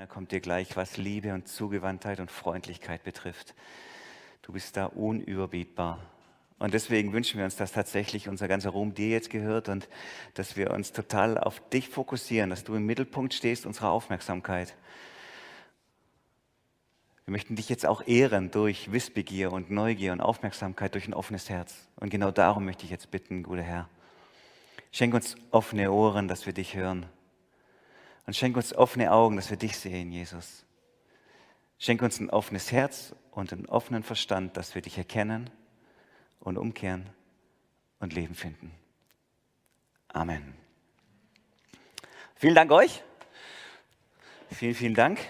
Er kommt dir gleich, was Liebe und Zugewandtheit und Freundlichkeit betrifft. Du bist da unüberbietbar. Und deswegen wünschen wir uns, dass tatsächlich unser ganzer Ruhm dir jetzt gehört und dass wir uns total auf dich fokussieren, dass du im Mittelpunkt stehst unserer Aufmerksamkeit. Wir möchten dich jetzt auch ehren durch Wissbegier und Neugier und Aufmerksamkeit, durch ein offenes Herz. Und genau darum möchte ich jetzt bitten, guter Herr. Schenk uns offene Ohren, dass wir dich hören. Und schenk uns offene Augen, dass wir dich sehen, Jesus. Schenk uns ein offenes Herz und einen offenen Verstand, dass wir dich erkennen und umkehren und Leben finden. Amen. Vielen Dank euch. Vielen, vielen Dank.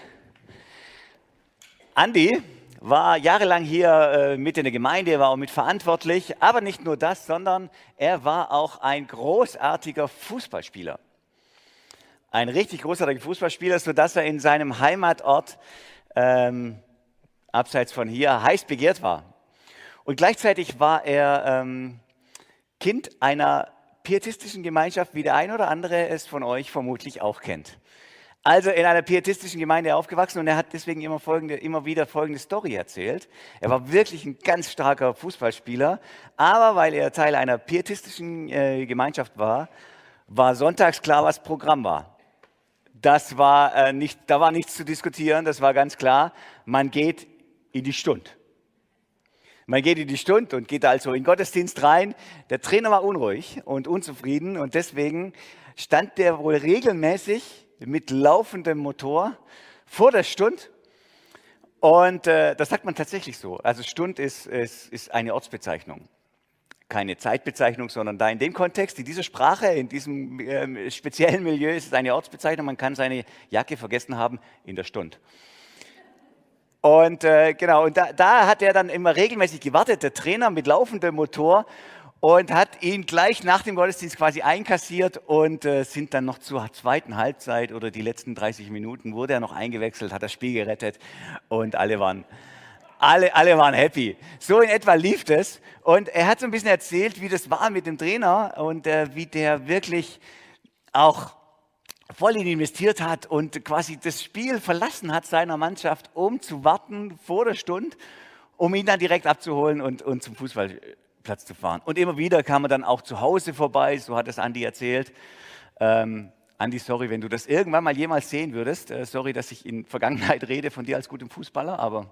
Andi war jahrelang hier äh, mit in der Gemeinde, war auch mit verantwortlich, aber nicht nur das, sondern er war auch ein großartiger Fußballspieler. Ein richtig großartiger Fußballspieler, sodass er in seinem Heimatort ähm, abseits von hier heiß begehrt war. Und gleichzeitig war er ähm, Kind einer pietistischen Gemeinschaft, wie der ein oder andere es von euch vermutlich auch kennt also in einer pietistischen Gemeinde aufgewachsen und er hat deswegen immer, folgende, immer wieder folgende Story erzählt. Er war wirklich ein ganz starker Fußballspieler, aber weil er Teil einer pietistischen äh, Gemeinschaft war, war sonntags klar, was Programm war. Das war äh, nicht, da war nichts zu diskutieren, das war ganz klar. Man geht in die Stunde. Man geht in die Stunde und geht also in Gottesdienst rein. Der Trainer war unruhig und unzufrieden und deswegen stand der wohl regelmäßig mit laufendem Motor vor der Stund. Und äh, das sagt man tatsächlich so. Also Stund ist, ist, ist eine Ortsbezeichnung. Keine Zeitbezeichnung, sondern da in dem Kontext, in dieser Sprache, in diesem äh, speziellen Milieu ist es eine Ortsbezeichnung. Man kann seine Jacke vergessen haben in der Stund. Und äh, genau, und da, da hat er dann immer regelmäßig gewartet, der Trainer mit laufendem Motor und hat ihn gleich nach dem Gottesdienst quasi einkassiert und äh, sind dann noch zur zweiten Halbzeit oder die letzten 30 Minuten wurde er noch eingewechselt, hat das Spiel gerettet und alle waren, alle, alle waren happy. So in etwa lief es und er hat so ein bisschen erzählt, wie das war mit dem Trainer und äh, wie der wirklich auch voll ihn investiert hat und quasi das Spiel verlassen hat seiner Mannschaft, um zu warten vor der Stunde, um ihn dann direkt abzuholen und, und zum Fußball Platz zu fahren. Und immer wieder kam er dann auch zu Hause vorbei, so hat es Andi erzählt. Ähm, Andi, sorry, wenn du das irgendwann mal jemals sehen würdest. Äh, sorry, dass ich in Vergangenheit rede von dir als gutem Fußballer, aber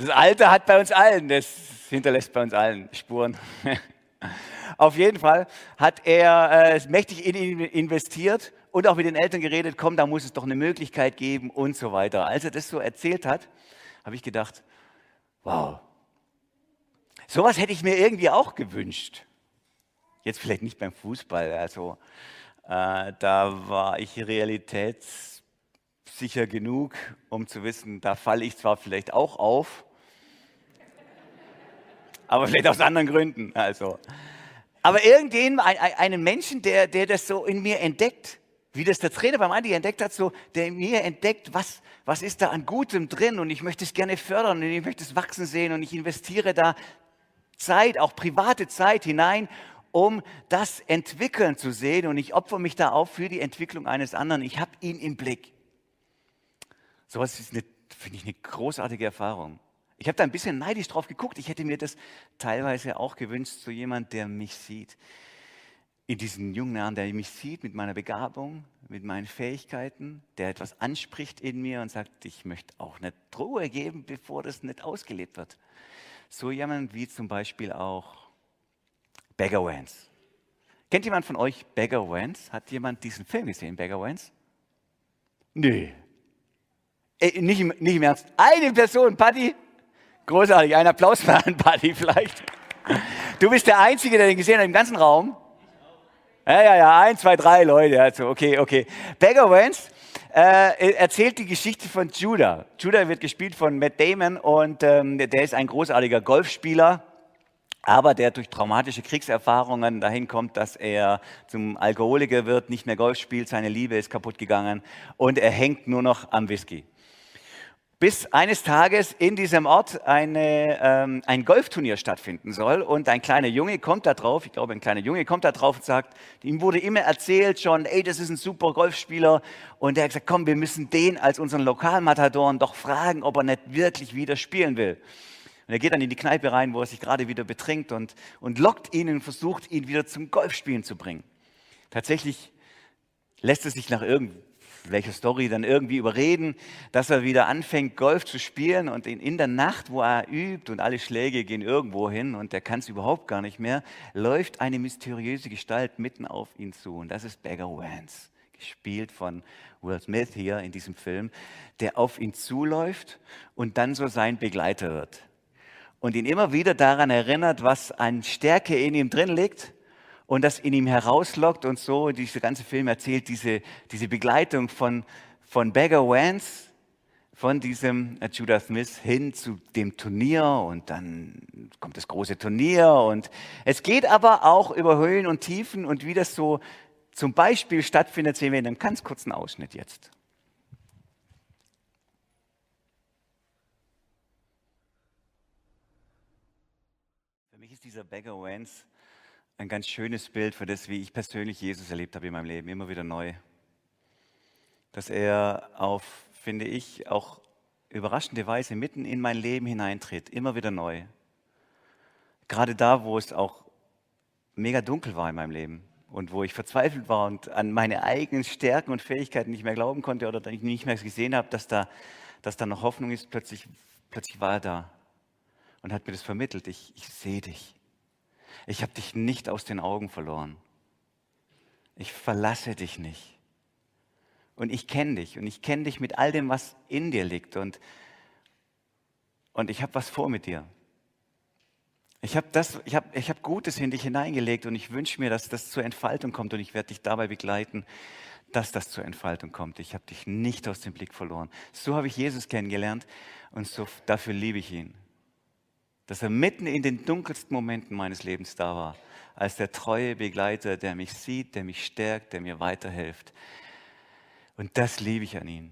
das Alter hat bei uns allen, das hinterlässt bei uns allen Spuren. Auf jeden Fall hat er äh, mächtig in ihn investiert und auch mit den Eltern geredet, komm, da muss es doch eine Möglichkeit geben und so weiter. Als er das so erzählt hat, habe ich gedacht, wow, Sowas hätte ich mir irgendwie auch gewünscht. Jetzt vielleicht nicht beim Fußball, also äh, da war ich realitätssicher genug, um zu wissen, da falle ich zwar vielleicht auch auf, aber vielleicht aus anderen Gründen. Also. Aber irgendjemand, einen Menschen, der, der das so in mir entdeckt, wie das der Trainer beim Andi entdeckt hat, so, der in mir entdeckt, was, was ist da an Gutem drin und ich möchte es gerne fördern und ich möchte es wachsen sehen und ich investiere da Zeit, auch private Zeit hinein, um das entwickeln zu sehen. Und ich opfere mich da auf für die Entwicklung eines anderen. Ich habe ihn im Blick. So was ist, finde ich, eine großartige Erfahrung. Ich habe da ein bisschen neidisch drauf geguckt. Ich hätte mir das teilweise auch gewünscht, so jemand, der mich sieht. In diesen jungen Jahren, der mich sieht mit meiner Begabung, mit meinen Fähigkeiten, der etwas anspricht in mir und sagt, ich möchte auch eine Ruhe geben, bevor das nicht ausgelebt wird. So jemand wie zum Beispiel auch Beggar Wans. Kennt jemand von euch Beggar Wans? Hat jemand diesen Film gesehen, Beggar Wans? Nee. Ey, nicht, im, nicht im Ernst. Eine Person, Paddy. Großartig. Ein Applaus für einen Paddy vielleicht. Du bist der Einzige, der den gesehen hat im ganzen Raum. Ja, ja, ja. Ein, zwei, drei Leute. Also, okay, okay. Beggar Wans äh, erzählt die Geschichte von Judah. Judah wird gespielt von Matt Damon und ähm, der ist ein großartiger Golfspieler, aber der durch traumatische Kriegserfahrungen dahin kommt, dass er zum Alkoholiker wird, nicht mehr Golf spielt, seine Liebe ist kaputt gegangen und er hängt nur noch am Whisky. Bis eines Tages in diesem Ort eine, ähm, ein Golfturnier stattfinden soll. Und ein kleiner Junge kommt da drauf, ich glaube, ein kleiner Junge kommt da drauf und sagt, ihm wurde immer erzählt schon, ey, das ist ein super Golfspieler. Und er hat gesagt, komm, wir müssen den als unseren Lokalmatadoren doch fragen, ob er nicht wirklich wieder spielen will. Und er geht dann in die Kneipe rein, wo er sich gerade wieder betrinkt und, und lockt ihn und versucht, ihn wieder zum Golfspielen zu bringen. Tatsächlich lässt es sich nach irgendeinem welche Story dann irgendwie überreden, dass er wieder anfängt, Golf zu spielen und in, in der Nacht, wo er übt und alle Schläge gehen irgendwo hin und er kann es überhaupt gar nicht mehr, läuft eine mysteriöse Gestalt mitten auf ihn zu. Und das ist Beggar Vance, gespielt von Will Smith hier in diesem Film, der auf ihn zuläuft und dann so sein Begleiter wird. Und ihn immer wieder daran erinnert, was an Stärke in ihm drin liegt und das in ihm herauslockt und so, dieser ganze Film erzählt diese, diese Begleitung von, von Beggar Vance, von diesem Judah Smith hin zu dem Turnier und dann kommt das große Turnier und es geht aber auch über Höhen und Tiefen und wie das so zum Beispiel stattfindet, sehen wir in einem ganz kurzen Ausschnitt jetzt. Für mich ist dieser Beggar Vance ein ganz schönes Bild für das, wie ich persönlich Jesus erlebt habe in meinem Leben, immer wieder neu. Dass er auf, finde ich, auch überraschende Weise mitten in mein Leben hineintritt, immer wieder neu. Gerade da, wo es auch mega dunkel war in meinem Leben und wo ich verzweifelt war und an meine eigenen Stärken und Fähigkeiten nicht mehr glauben konnte oder nicht mehr gesehen habe, dass da, dass da noch Hoffnung ist, plötzlich, plötzlich war er da und hat mir das vermittelt. Ich, ich sehe dich. Ich habe dich nicht aus den Augen verloren. Ich verlasse dich nicht. Und ich kenne dich und ich kenne dich mit all dem, was in dir liegt. Und, und ich habe was vor mit dir. Ich habe hab, ich hab Gutes in dich hineingelegt und ich wünsche mir, dass das zur Entfaltung kommt und ich werde dich dabei begleiten, dass das zur Entfaltung kommt. Ich habe dich nicht aus dem Blick verloren. So habe ich Jesus kennengelernt und so, dafür liebe ich ihn dass er mitten in den dunkelsten Momenten meines Lebens da war, als der treue Begleiter, der mich sieht, der mich stärkt, der mir weiterhilft. Und das liebe ich an ihm.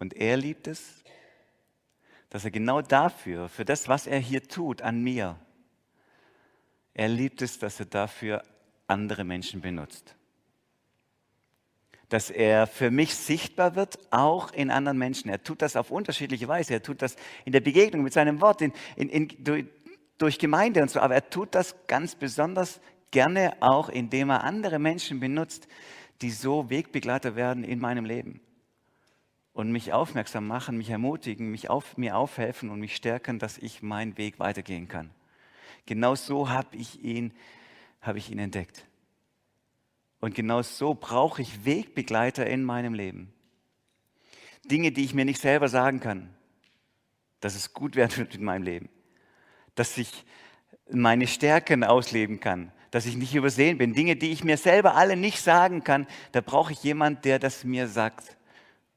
Und er liebt es, dass er genau dafür, für das, was er hier tut, an mir, er liebt es, dass er dafür andere Menschen benutzt dass er für mich sichtbar wird, auch in anderen Menschen. Er tut das auf unterschiedliche Weise. Er tut das in der Begegnung mit seinem Wort, in, in, in, durch, Gemeinde und so. Aber er tut das ganz besonders gerne auch, indem er andere Menschen benutzt, die so Wegbegleiter werden in meinem Leben und mich aufmerksam machen, mich ermutigen, mich auf, mir aufhelfen und mich stärken, dass ich meinen Weg weitergehen kann. Genau so habe ich ihn, habe ich ihn entdeckt. Und genau so brauche ich Wegbegleiter in meinem Leben. Dinge, die ich mir nicht selber sagen kann, dass es gut werden wird in meinem Leben. Dass ich meine Stärken ausleben kann, dass ich nicht übersehen bin. Dinge, die ich mir selber alle nicht sagen kann, da brauche ich jemanden, der das mir sagt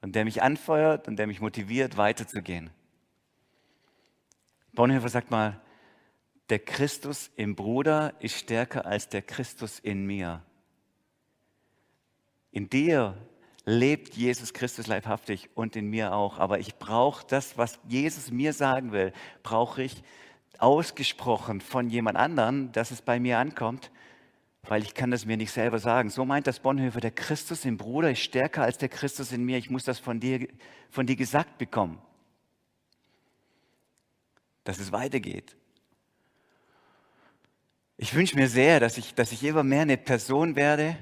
und der mich anfeuert und der mich motiviert, weiterzugehen. Bonhoeffer sagt mal, der Christus im Bruder ist stärker als der Christus in mir. In dir lebt Jesus Christus leibhaftig und in mir auch. Aber ich brauche das, was Jesus mir sagen will, brauche ich ausgesprochen von jemand anderen, dass es bei mir ankommt, weil ich kann das mir nicht selber sagen. So meint das Bonhoeffer, der Christus im Bruder ist stärker als der Christus in mir. Ich muss das von dir, von dir gesagt bekommen, dass es weitergeht. Ich wünsche mir sehr, dass ich, dass ich immer mehr eine Person werde,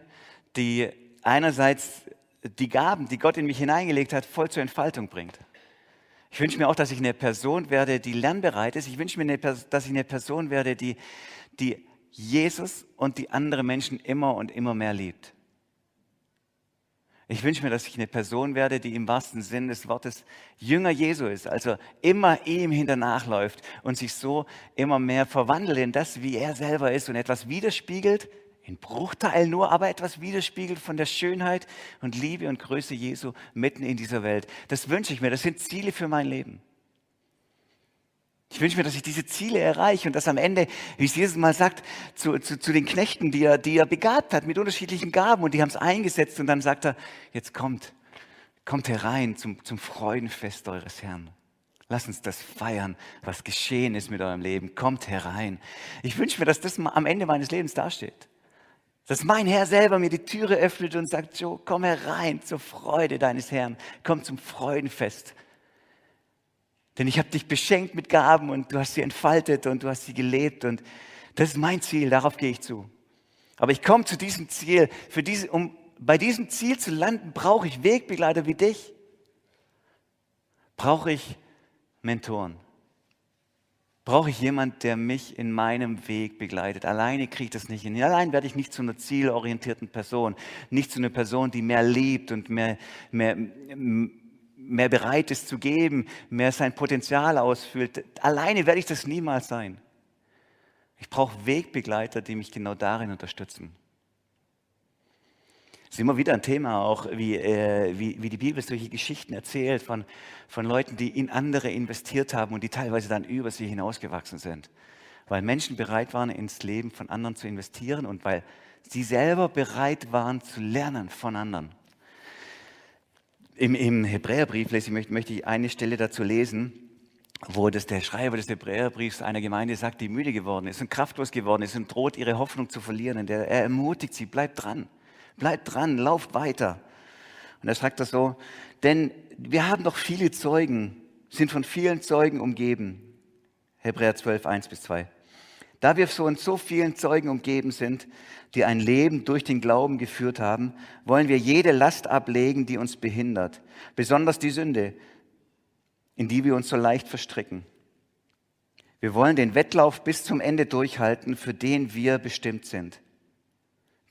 die einerseits die Gaben, die Gott in mich hineingelegt hat, voll zur Entfaltung bringt. Ich wünsche mir auch, dass ich eine Person werde, die lernbereit ist. Ich wünsche mir, dass ich eine Person werde, die, die Jesus und die anderen Menschen immer und immer mehr liebt. Ich wünsche mir, dass ich eine Person werde, die im wahrsten Sinn des Wortes Jünger Jesu ist, also immer ihm hinternachläuft und sich so immer mehr verwandelt in das, wie er selber ist und etwas widerspiegelt, in Bruchteilen nur, aber etwas widerspiegelt von der Schönheit und Liebe und Größe Jesu mitten in dieser Welt. Das wünsche ich mir. Das sind Ziele für mein Leben. Ich wünsche mir, dass ich diese Ziele erreiche und dass am Ende, wie es Jesus mal sagt, zu, zu, zu den Knechten, die er, die er begabt hat mit unterschiedlichen Gaben und die haben es eingesetzt und dann sagt er, jetzt kommt, Kommt herein zum, zum Freudenfest eures Herrn. Lass uns das feiern, was geschehen ist mit eurem Leben. Kommt herein. Ich wünsche mir, dass das am Ende meines Lebens dasteht. Dass mein Herr selber mir die Türe öffnet und sagt, Joe, komm herein zur Freude deines Herrn. Komm zum Freudenfest. Denn ich habe dich beschenkt mit Gaben und du hast sie entfaltet und du hast sie gelebt. Und das ist mein Ziel, darauf gehe ich zu. Aber ich komme zu diesem Ziel. Für diese, um bei diesem Ziel zu landen, brauche ich Wegbegleiter wie dich. Brauche ich Mentoren. Brauche ich jemand, der mich in meinem Weg begleitet. Alleine kriege ich das nicht hin. Allein werde ich nicht zu einer zielorientierten Person, nicht zu einer Person, die mehr liebt und mehr, mehr, mehr bereit ist zu geben, mehr sein Potenzial ausfüllt. Alleine werde ich das niemals sein. Ich brauche Wegbegleiter, die mich genau darin unterstützen. Es ist immer wieder ein Thema auch, wie, äh, wie, wie die Bibel solche Geschichten erzählt von, von Leuten, die in andere investiert haben und die teilweise dann über sie hinausgewachsen sind. Weil Menschen bereit waren, ins Leben von anderen zu investieren und weil sie selber bereit waren zu lernen von anderen. Im, im Hebräerbrief lese möchte, möchte ich eine Stelle dazu lesen, wo das der Schreiber des Hebräerbriefs einer Gemeinde sagt, die müde geworden ist und kraftlos geworden ist und droht, ihre Hoffnung zu verlieren. Und er ermutigt sie, bleibt dran. Bleibt dran, lauft weiter. Und er sagt das so, denn wir haben doch viele Zeugen, sind von vielen Zeugen umgeben. Hebräer 12, 1 bis 2. Da wir von so vielen Zeugen umgeben sind, die ein Leben durch den Glauben geführt haben, wollen wir jede Last ablegen, die uns behindert, besonders die Sünde, in die wir uns so leicht verstricken. Wir wollen den Wettlauf bis zum Ende durchhalten, für den wir bestimmt sind.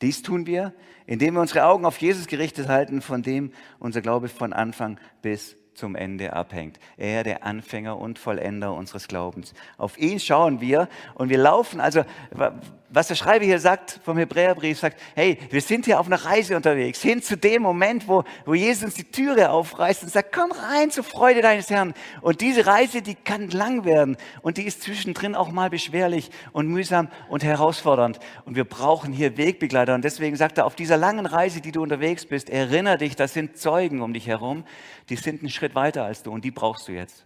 Dies tun wir, indem wir unsere Augen auf Jesus gerichtet halten, von dem unser Glaube von Anfang bis zum Ende abhängt. Er, der Anfänger und Vollender unseres Glaubens. Auf ihn schauen wir und wir laufen. Also, was der Schreiber hier sagt vom Hebräerbrief, sagt, hey, wir sind hier auf einer Reise unterwegs, hin zu dem Moment, wo, wo Jesus die Türe aufreißt und sagt, komm rein zur Freude deines Herrn. Und diese Reise, die kann lang werden und die ist zwischendrin auch mal beschwerlich und mühsam und herausfordernd. Und wir brauchen hier Wegbegleiter. Und deswegen sagt er, auf dieser langen Reise, die du unterwegs bist, erinnere dich, das sind Zeugen um dich herum, die sind einen Schritt weiter als du und die brauchst du jetzt.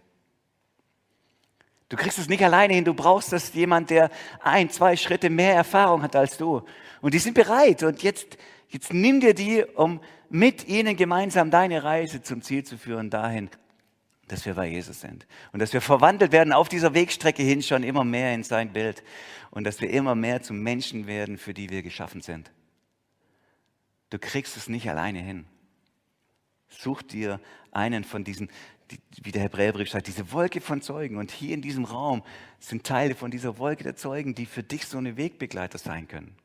Du kriegst es nicht alleine hin, du brauchst das jemand, der ein, zwei Schritte mehr Erfahrung hat als du. Und die sind bereit und jetzt, jetzt nimm dir die, um mit ihnen gemeinsam deine Reise zum Ziel zu führen, dahin, dass wir bei Jesus sind. Und dass wir verwandelt werden auf dieser Wegstrecke hin schon immer mehr in sein Bild. Und dass wir immer mehr zum Menschen werden, für die wir geschaffen sind. Du kriegst es nicht alleine hin. Such dir einen von diesen, wie der Hebräerbrief sagt, diese Wolke von Zeugen. Und hier in diesem Raum sind Teile von dieser Wolke der Zeugen, die für dich so eine Wegbegleiter sein können.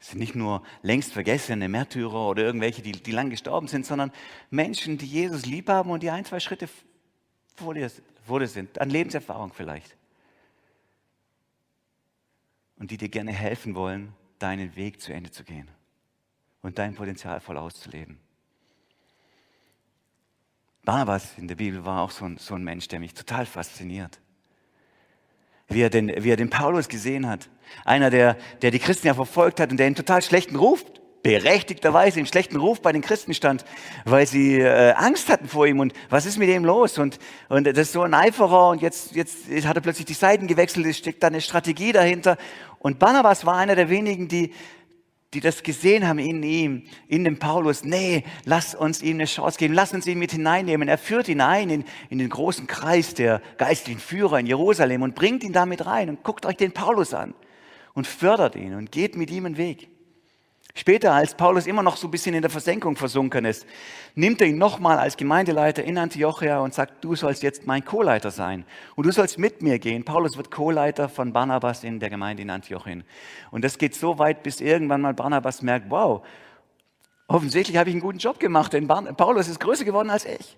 Es sind nicht nur längst vergessene Märtyrer oder irgendwelche, die, die lang gestorben sind, sondern Menschen, die Jesus lieb haben und die ein, zwei Schritte vor dir, vor dir sind, an Lebenserfahrung vielleicht. Und die dir gerne helfen wollen, deinen Weg zu Ende zu gehen und dein Potenzial voll auszuleben. Barnabas in der Bibel war auch so ein, so ein Mensch, der mich total fasziniert. Wie er, den, wie er den Paulus gesehen hat. Einer, der, der die Christen ja verfolgt hat und der einen total schlechten Ruf, berechtigterweise einen schlechten Ruf bei den Christen stand, weil sie äh, Angst hatten vor ihm und was ist mit ihm los? Und, und das ist so ein Eiferer und jetzt, jetzt hat er plötzlich die Seiten gewechselt, es steckt da eine Strategie dahinter. Und Barnabas war einer der wenigen, die, die das gesehen haben in ihm, in dem Paulus, nee, lass uns ihm eine Chance geben, lass uns ihn mit hineinnehmen. Er führt ihn ein in, in den großen Kreis der geistlichen Führer in Jerusalem und bringt ihn damit rein und guckt euch den Paulus an und fördert ihn und geht mit ihm einen Weg. Später, als Paulus immer noch so ein bisschen in der Versenkung versunken ist, nimmt er ihn nochmal als Gemeindeleiter in Antiochia und sagt, du sollst jetzt mein Co-Leiter sein und du sollst mit mir gehen. Paulus wird Co-Leiter von Barnabas in der Gemeinde in Antiochien. Und das geht so weit, bis irgendwann mal Barnabas merkt, wow, offensichtlich habe ich einen guten Job gemacht, denn Paulus ist größer geworden als ich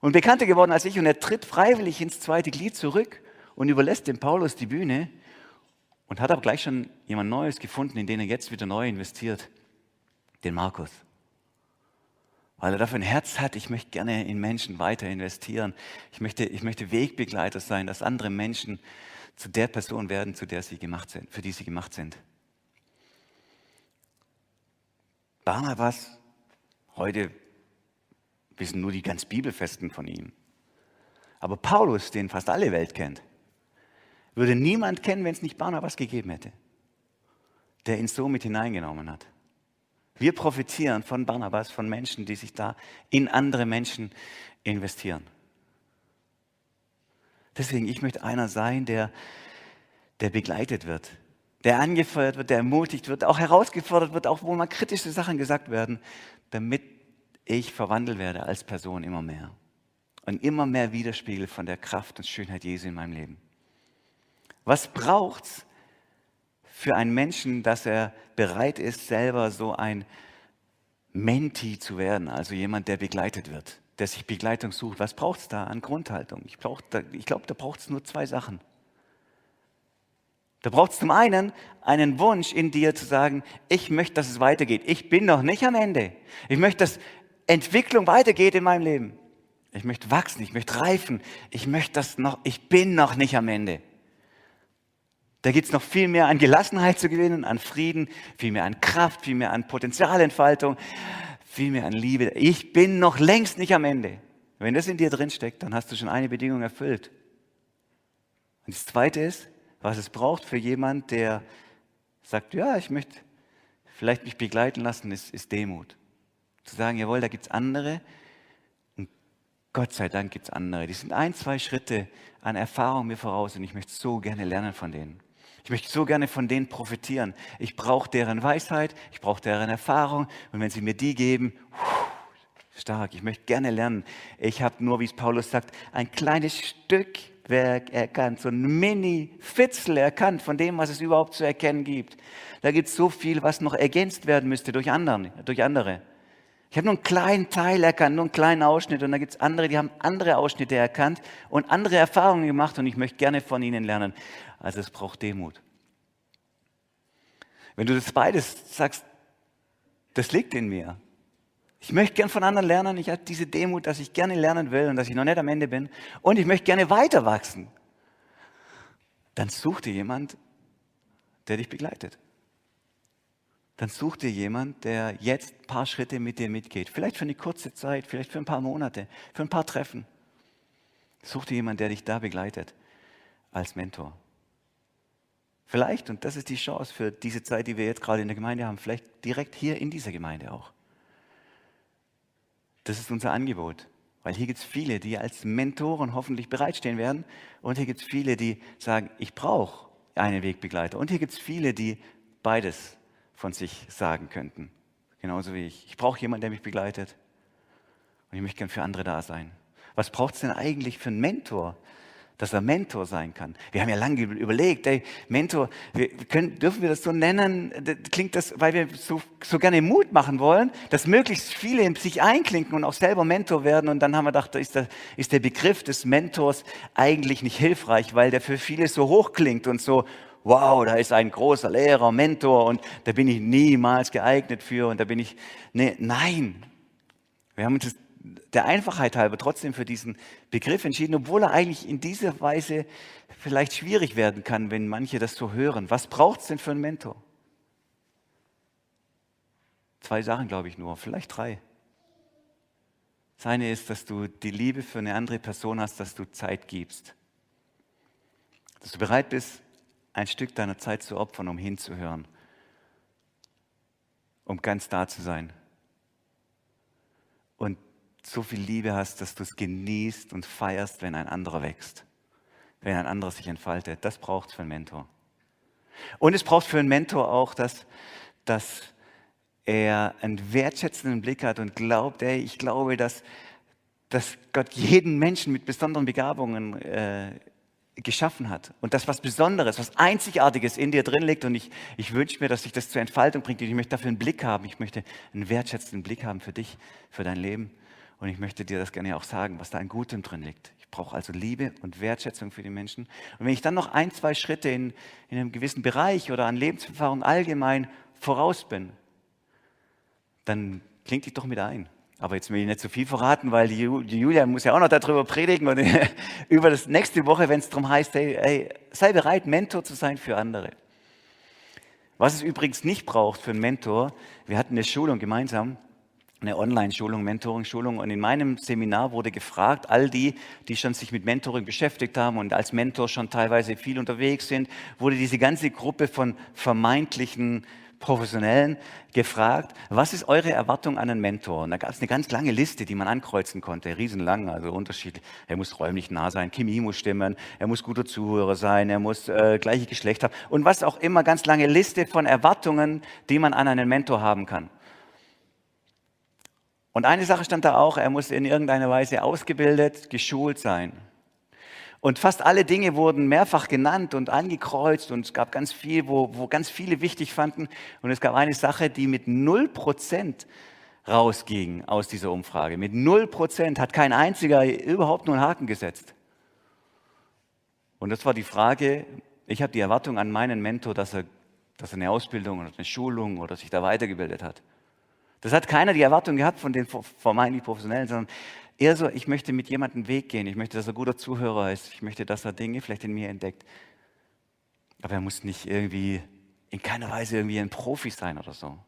und bekannter geworden als ich und er tritt freiwillig ins zweite Glied zurück und überlässt dem Paulus die Bühne und hat aber gleich schon jemand Neues gefunden, in den er jetzt wieder neu investiert, den Markus. Weil er dafür ein Herz hat, ich möchte gerne in Menschen weiter investieren. Ich möchte, ich möchte Wegbegleiter sein, dass andere Menschen zu der Person werden, zu der sie gemacht sind, für die sie gemacht sind. Barnabas, heute wissen nur die ganz Bibelfesten von ihm. Aber Paulus, den fast alle Welt kennt, würde niemand kennen, wenn es nicht Barnabas gegeben hätte, der ihn so mit hineingenommen hat. Wir profitieren von Barnabas, von Menschen, die sich da in andere Menschen investieren. Deswegen, ich möchte einer sein, der, der begleitet wird, der angefeuert wird, der ermutigt wird, auch herausgefordert wird, auch wo mal kritische Sachen gesagt werden, damit ich verwandelt werde als Person immer mehr. Und immer mehr Widerspiegel von der Kraft und Schönheit Jesu in meinem Leben. Was braucht es für einen Menschen, dass er bereit ist, selber so ein Menti zu werden, also jemand, der begleitet wird, der sich Begleitung sucht? Was braucht es da an Grundhaltung? Ich, ich glaube, da braucht es nur zwei Sachen. Da braucht es zum einen einen Wunsch in dir zu sagen, ich möchte, dass es weitergeht. Ich bin noch nicht am Ende. Ich möchte, dass Entwicklung weitergeht in meinem Leben. Ich möchte wachsen, ich möchte reifen. Ich möchte das noch, ich bin noch nicht am Ende. Da gibt es noch viel mehr an Gelassenheit zu gewinnen, an Frieden, viel mehr an Kraft, viel mehr an Potenzialentfaltung, viel mehr an Liebe. Ich bin noch längst nicht am Ende. Wenn das in dir drin steckt, dann hast du schon eine Bedingung erfüllt. Und das Zweite ist, was es braucht für jemand, der sagt, ja, ich möchte vielleicht mich begleiten lassen, ist, ist Demut. Zu sagen, jawohl, da gibt es andere und Gott sei Dank gibt es andere. Die sind ein, zwei Schritte an Erfahrung mir voraus und ich möchte so gerne lernen von denen. Ich möchte so gerne von denen profitieren. Ich brauche deren Weisheit, ich brauche deren Erfahrung und wenn sie mir die geben, stark, ich möchte gerne lernen. Ich habe nur, wie es Paulus sagt, ein kleines Stück Werk erkannt, so ein Mini-Fitzel erkannt von dem, was es überhaupt zu erkennen gibt. Da gibt es so viel, was noch ergänzt werden müsste durch, anderen, durch andere. Ich habe nur einen kleinen Teil erkannt, nur einen kleinen Ausschnitt und da gibt es andere, die haben andere Ausschnitte erkannt und andere Erfahrungen gemacht und ich möchte gerne von ihnen lernen. Also es braucht Demut. Wenn du das beides sagst, das liegt in mir, ich möchte gern von anderen lernen. Ich habe diese Demut, dass ich gerne lernen will und dass ich noch nicht am Ende bin. Und ich möchte gerne weiter wachsen. Dann such dir jemand, der dich begleitet. Dann such dir jemand, der jetzt ein paar Schritte mit dir mitgeht. Vielleicht für eine kurze Zeit, vielleicht für ein paar Monate, für ein paar Treffen. Such dir jemand, der dich da begleitet als Mentor. Vielleicht, und das ist die Chance für diese Zeit, die wir jetzt gerade in der Gemeinde haben, vielleicht direkt hier in dieser Gemeinde auch. Das ist unser Angebot. Weil hier gibt es viele, die als Mentoren hoffentlich bereitstehen werden. Und hier gibt es viele, die sagen, ich brauche einen Wegbegleiter. Und hier gibt es viele, die beides von sich sagen könnten. Genauso wie ich. Ich brauche jemanden, der mich begleitet. Und ich möchte gern für andere da sein. Was braucht es denn eigentlich für einen Mentor? dass er Mentor sein kann. Wir haben ja lange überlegt, ey, Mentor, wir können, dürfen wir das so nennen? Klingt das, weil wir so, so gerne Mut machen wollen, dass möglichst viele sich einklinken und auch selber Mentor werden. Und dann haben wir gedacht, ist der, ist der Begriff des Mentors eigentlich nicht hilfreich, weil der für viele so hoch klingt und so, wow, da ist ein großer Lehrer, Mentor und da bin ich niemals geeignet für und da bin ich, nee, nein. Wir haben uns der Einfachheit halber trotzdem für diesen Begriff entschieden, obwohl er eigentlich in dieser Weise vielleicht schwierig werden kann, wenn manche das so hören. Was braucht es denn für einen Mentor? Zwei Sachen, glaube ich nur, vielleicht drei. Das eine ist, dass du die Liebe für eine andere Person hast, dass du Zeit gibst. Dass du bereit bist, ein Stück deiner Zeit zu opfern, um hinzuhören, um ganz da zu sein. Und so viel Liebe hast, dass du es genießt und feierst, wenn ein anderer wächst, wenn ein anderer sich entfaltet. Das braucht es für einen Mentor. Und es braucht für einen Mentor auch, dass, dass er einen wertschätzenden Blick hat und glaubt, ey, ich glaube, dass, dass Gott jeden Menschen mit besonderen Begabungen äh, geschaffen hat und das was Besonderes, was Einzigartiges in dir drin liegt und ich, ich wünsche mir, dass sich das zur Entfaltung bringt und ich möchte dafür einen Blick haben, ich möchte einen wertschätzenden Blick haben für dich, für dein Leben und ich möchte dir das gerne auch sagen, was da an Gutem drin liegt. Ich brauche also Liebe und Wertschätzung für die Menschen. Und wenn ich dann noch ein, zwei Schritte in, in einem gewissen Bereich oder an Lebenserfahrung allgemein voraus bin, dann klingt ich doch mit ein. Aber jetzt will ich nicht zu viel verraten, weil die, Julia muss ja auch noch darüber predigen und über das nächste Woche, wenn es darum heißt, hey, hey, sei bereit, Mentor zu sein für andere. Was es übrigens nicht braucht für einen Mentor, wir hatten eine Schulung gemeinsam, eine Online-Schulung, Mentoring-Schulung. Und in meinem Seminar wurde gefragt, all die, die schon sich mit Mentoring beschäftigt haben und als Mentor schon teilweise viel unterwegs sind, wurde diese ganze Gruppe von vermeintlichen Professionellen gefragt, was ist eure Erwartung an einen Mentor? Und da gab es eine ganz lange Liste, die man ankreuzen konnte, riesenlang, also unterschiedlich. Er muss räumlich nah sein, Chemie muss stimmen, er muss guter Zuhörer sein, er muss äh, gleiche Geschlecht haben und was auch immer, ganz lange Liste von Erwartungen, die man an einen Mentor haben kann. Und eine Sache stand da auch, er muss in irgendeiner Weise ausgebildet, geschult sein. Und fast alle Dinge wurden mehrfach genannt und angekreuzt und es gab ganz viel, wo, wo ganz viele wichtig fanden. Und es gab eine Sache, die mit 0% rausging aus dieser Umfrage. Mit 0% hat kein einziger überhaupt nur einen Haken gesetzt. Und das war die Frage, ich habe die Erwartung an meinen Mentor, dass er, dass er eine Ausbildung oder eine Schulung oder sich da weitergebildet hat. Das hat keiner die Erwartung gehabt von den vermeintlich Professionellen, sondern Eher so, ich möchte mit jemandem Weg gehen. Ich möchte, dass er guter Zuhörer ist. Ich möchte, dass er Dinge vielleicht in mir entdeckt. Aber er muss nicht irgendwie, in keiner Weise irgendwie ein Profi sein oder so.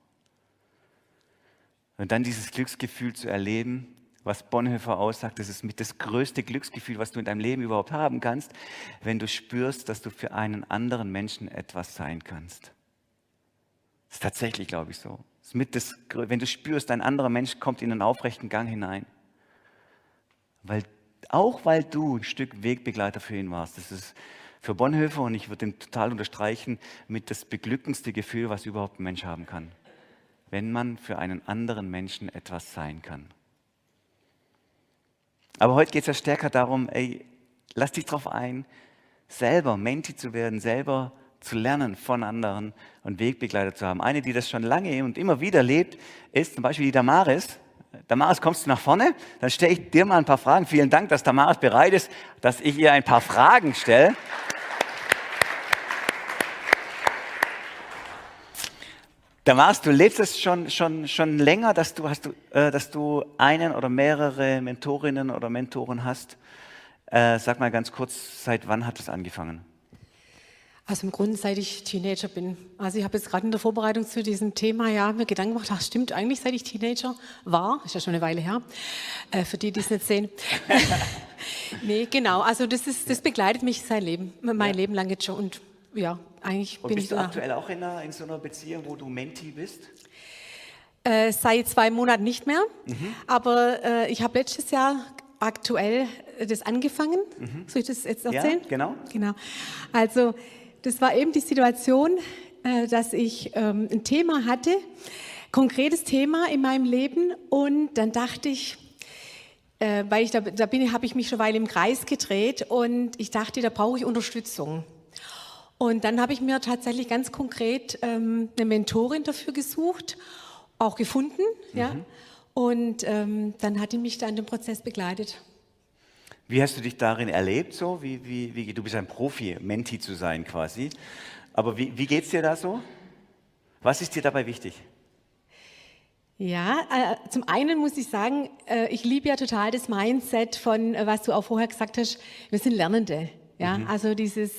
Und dann dieses Glücksgefühl zu erleben, was Bonhoeffer aussagt, das ist mit das größte Glücksgefühl, was du in deinem Leben überhaupt haben kannst, wenn du spürst, dass du für einen anderen Menschen etwas sein kannst. Das ist tatsächlich, glaube ich, so. Das mit das, wenn du spürst, ein anderer Mensch kommt in einen aufrechten Gang hinein. Weil, auch weil du ein Stück Wegbegleiter für ihn warst. Das ist für Bonhoeffer, und ich würde ihn total unterstreichen, mit das beglückendste Gefühl, was überhaupt ein Mensch haben kann. Wenn man für einen anderen Menschen etwas sein kann. Aber heute geht es ja stärker darum, ey, lass dich darauf ein, selber Menti zu werden, selber zu lernen von anderen und Wegbegleiter zu haben. Eine, die das schon lange und immer wieder lebt, ist zum Beispiel die Damaris. Damaris, kommst du nach vorne? Dann stelle ich dir mal ein paar Fragen. Vielen Dank, dass Damaris bereit ist, dass ich ihr ein paar Fragen stelle. Damaris, du lebst es schon, schon, schon länger, dass du, hast du, äh, dass du einen oder mehrere Mentorinnen oder Mentoren hast. Äh, sag mal ganz kurz, seit wann hat es angefangen? Also im Grunde, seit ich Teenager bin. Also ich habe jetzt gerade in der Vorbereitung zu diesem Thema ja mir Gedanken gemacht, ach stimmt, eigentlich seit ich Teenager war, ist ja schon eine Weile her, äh, für die, die es nicht sehen. nee, genau, also das, ist, das begleitet mich sein Leben, mein ja. Leben lang jetzt schon und ja, eigentlich und bin bist ich du aktuell auch in, einer, in so einer Beziehung, wo du Menti bist? Äh, seit zwei Monaten nicht mehr, mhm. aber äh, ich habe letztes Jahr aktuell das angefangen. Mhm. Soll ich das jetzt erzählen? Ja, genau. Genau. Also das war eben die Situation, äh, dass ich ähm, ein Thema hatte, konkretes Thema in meinem Leben und dann dachte ich, äh, weil ich da, da bin, habe ich mich schon eine Weile im Kreis gedreht und ich dachte, da brauche ich Unterstützung. Und dann habe ich mir tatsächlich ganz konkret ähm, eine Mentorin dafür gesucht, auch gefunden, mhm. ja. Und ähm, dann hat die mich da in dem Prozess begleitet. Wie hast du dich darin erlebt? So? Wie, wie, wie, du bist ein Profi, Menti zu sein quasi. Aber wie, wie geht es dir da so? Was ist dir dabei wichtig? Ja, äh, zum einen muss ich sagen, äh, ich liebe ja total das Mindset von, äh, was du auch vorher gesagt hast, wir sind Lernende. Ja, mhm. also dieses,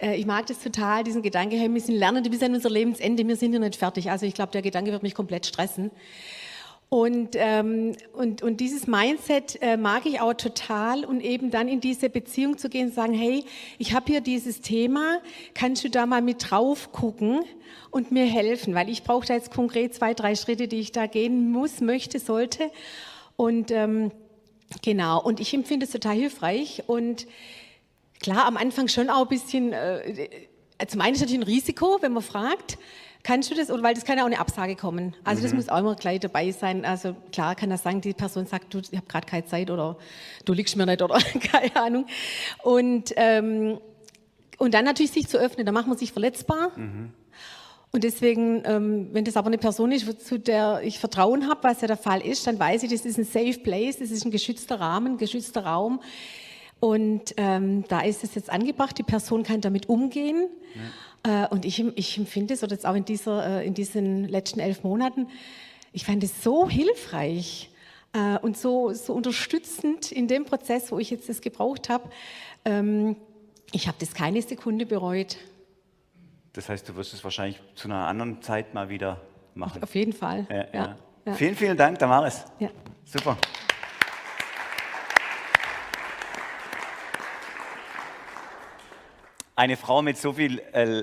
ich mag das total, diesen Gedanke, hey, wir sind Lernende bis an unser Lebensende, wir sind ja nicht fertig. Also ich glaube, der Gedanke wird mich komplett stressen. Und, ähm, und, und dieses Mindset äh, mag ich auch total. Und eben dann in diese Beziehung zu gehen und sagen, hey, ich habe hier dieses Thema, kannst du da mal mit drauf gucken und mir helfen? Weil ich brauche da jetzt konkret zwei, drei Schritte, die ich da gehen muss, möchte, sollte. Und ähm, genau, und ich empfinde es total hilfreich. Und klar, am Anfang schon auch ein bisschen, äh, zum einen ist natürlich ein Risiko, wenn man fragt, Kannst du das, weil das kann ja auch eine Absage kommen. Also mhm. das muss auch immer gleich dabei sein. Also klar kann das sagen, die Person sagt, du, ich habe gerade keine Zeit oder du liegst mir nicht oder keine Ahnung. Und, ähm, und dann natürlich sich zu öffnen, da macht man sich verletzbar. Mhm. Und deswegen, ähm, wenn das aber eine Person ist, zu der ich Vertrauen habe, was ja der Fall ist, dann weiß ich, das ist ein safe place, das ist ein geschützter Rahmen, ein geschützter Raum. Und ähm, da ist es jetzt angebracht, die Person kann damit umgehen. Ja. Äh, und ich, ich empfinde es, oder jetzt auch in, dieser, äh, in diesen letzten elf Monaten, ich fand es so hilfreich äh, und so, so unterstützend in dem Prozess, wo ich jetzt das gebraucht habe. Ähm, ich habe das keine Sekunde bereut. Das heißt, du wirst es wahrscheinlich zu einer anderen Zeit mal wieder machen. Auf jeden Fall. Ja, ja. Ja. Vielen, vielen Dank, Damaris. Super. Eine Frau mit so viel äh,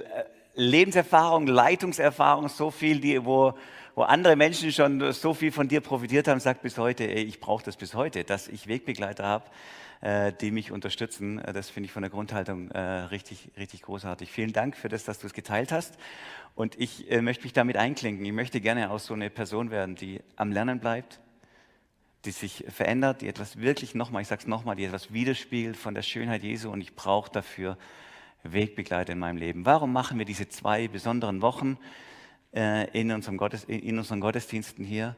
Lebenserfahrung, Leitungserfahrung, so viel, die, wo, wo andere Menschen schon so viel von dir profitiert haben, sagt bis heute, ey, ich brauche das bis heute, dass ich Wegbegleiter habe, äh, die mich unterstützen. Äh, das finde ich von der Grundhaltung richtig, richtig großartig. Vielen Dank für das, dass du es geteilt hast. Und ich möchte mich damit einklinken. Ich möchte gerne auch so eine Person werden, die am Lernen bleibt, die sich verändert, die etwas wirklich nochmal, ich sage es nochmal, die etwas widerspiegelt von der Schönheit Jesu und ich brauche dafür Wegbegleiter in meinem Leben. Warum machen wir diese zwei besonderen Wochen äh, in, unserem Gottes, in unseren Gottesdiensten hier?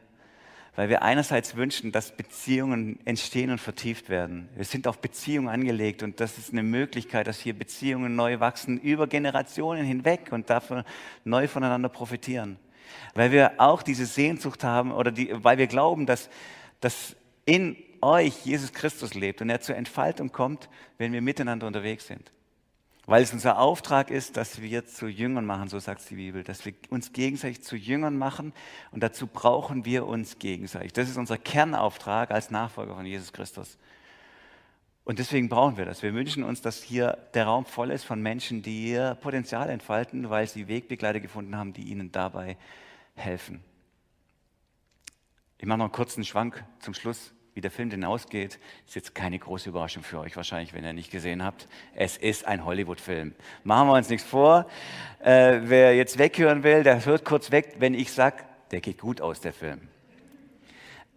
Weil wir einerseits wünschen, dass Beziehungen entstehen und vertieft werden. Wir sind auf Beziehungen angelegt und das ist eine Möglichkeit, dass hier Beziehungen neu wachsen über Generationen hinweg und dafür neu voneinander profitieren. Weil wir auch diese Sehnsucht haben oder die, weil wir glauben, dass, dass in euch Jesus Christus lebt und er zur Entfaltung kommt, wenn wir miteinander unterwegs sind. Weil es unser Auftrag ist, dass wir zu Jüngern machen, so sagt die Bibel, dass wir uns gegenseitig zu Jüngern machen und dazu brauchen wir uns gegenseitig. Das ist unser Kernauftrag als Nachfolger von Jesus Christus. Und deswegen brauchen wir das. Wir wünschen uns, dass hier der Raum voll ist von Menschen, die ihr Potenzial entfalten, weil sie Wegbegleiter gefunden haben, die ihnen dabei helfen. Ich mache noch einen kurzen Schwank zum Schluss wie der Film denn ausgeht, ist jetzt keine große Überraschung für euch wahrscheinlich, wenn ihr nicht gesehen habt. Es ist ein Hollywood-Film. Machen wir uns nichts vor. Äh, wer jetzt weghören will, der hört kurz weg, wenn ich sage, der geht gut aus, der Film.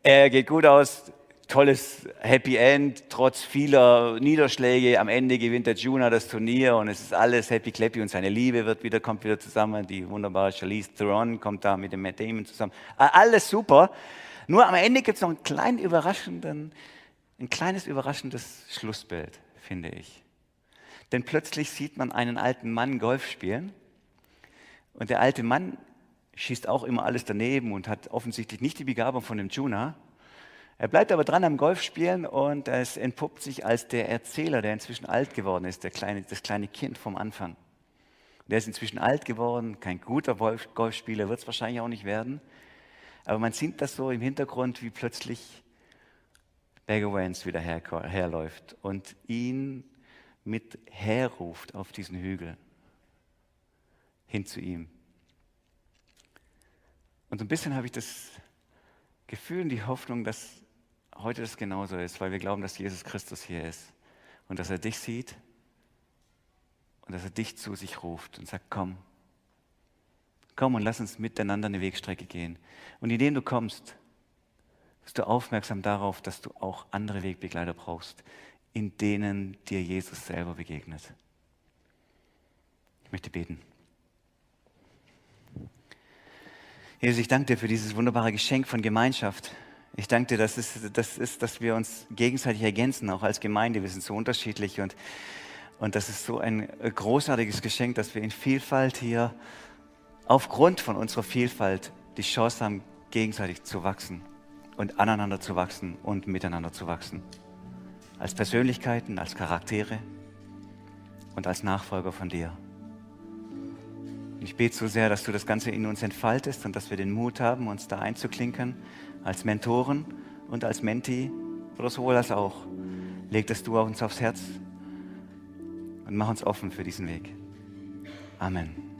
Er geht gut aus, tolles Happy End, trotz vieler Niederschläge. Am Ende gewinnt der Juna das Turnier und es ist alles happy clappy und seine Liebe wird wieder, kommt wieder zusammen. Die wunderbare Charlize Theron kommt da mit dem Matt Damon zusammen. Alles super. Nur am Ende gibt es noch einen kleinen überraschenden, ein kleines überraschendes Schlussbild, finde ich. Denn plötzlich sieht man einen alten Mann Golf spielen und der alte Mann schießt auch immer alles daneben und hat offensichtlich nicht die Begabung von dem Juna. Er bleibt aber dran am Golfspielen und es entpuppt sich als der Erzähler, der inzwischen alt geworden ist, der kleine, das kleine Kind vom Anfang. Der ist inzwischen alt geworden, kein guter Golfspieler wird es wahrscheinlich auch nicht werden. Aber man sieht das so im Hintergrund, wie plötzlich Vance wieder her, herläuft und ihn mit herruft auf diesen Hügel hin zu ihm. Und so ein bisschen habe ich das Gefühl und die Hoffnung, dass heute das genauso ist, weil wir glauben, dass Jesus Christus hier ist und dass er dich sieht und dass er dich zu sich ruft und sagt, komm, Komm und lass uns miteinander eine Wegstrecke gehen. Und indem du kommst, bist du aufmerksam darauf, dass du auch andere Wegbegleiter brauchst, in denen dir Jesus selber begegnet. Ich möchte beten. Jesus, ich danke dir für dieses wunderbare Geschenk von Gemeinschaft. Ich danke dir, dass es das ist, dass wir uns gegenseitig ergänzen, auch als Gemeinde. Wir sind so unterschiedlich und, und das ist so ein großartiges Geschenk, dass wir in Vielfalt hier aufgrund von unserer Vielfalt die Chance haben, gegenseitig zu wachsen und aneinander zu wachsen und miteinander zu wachsen. Als Persönlichkeiten, als Charaktere und als Nachfolger von dir. Ich bete so sehr, dass du das Ganze in uns entfaltest und dass wir den Mut haben, uns da einzuklinken, als Mentoren und als Menti oder sowohl als auch. Leg das du uns aufs Herz und mach uns offen für diesen Weg. Amen.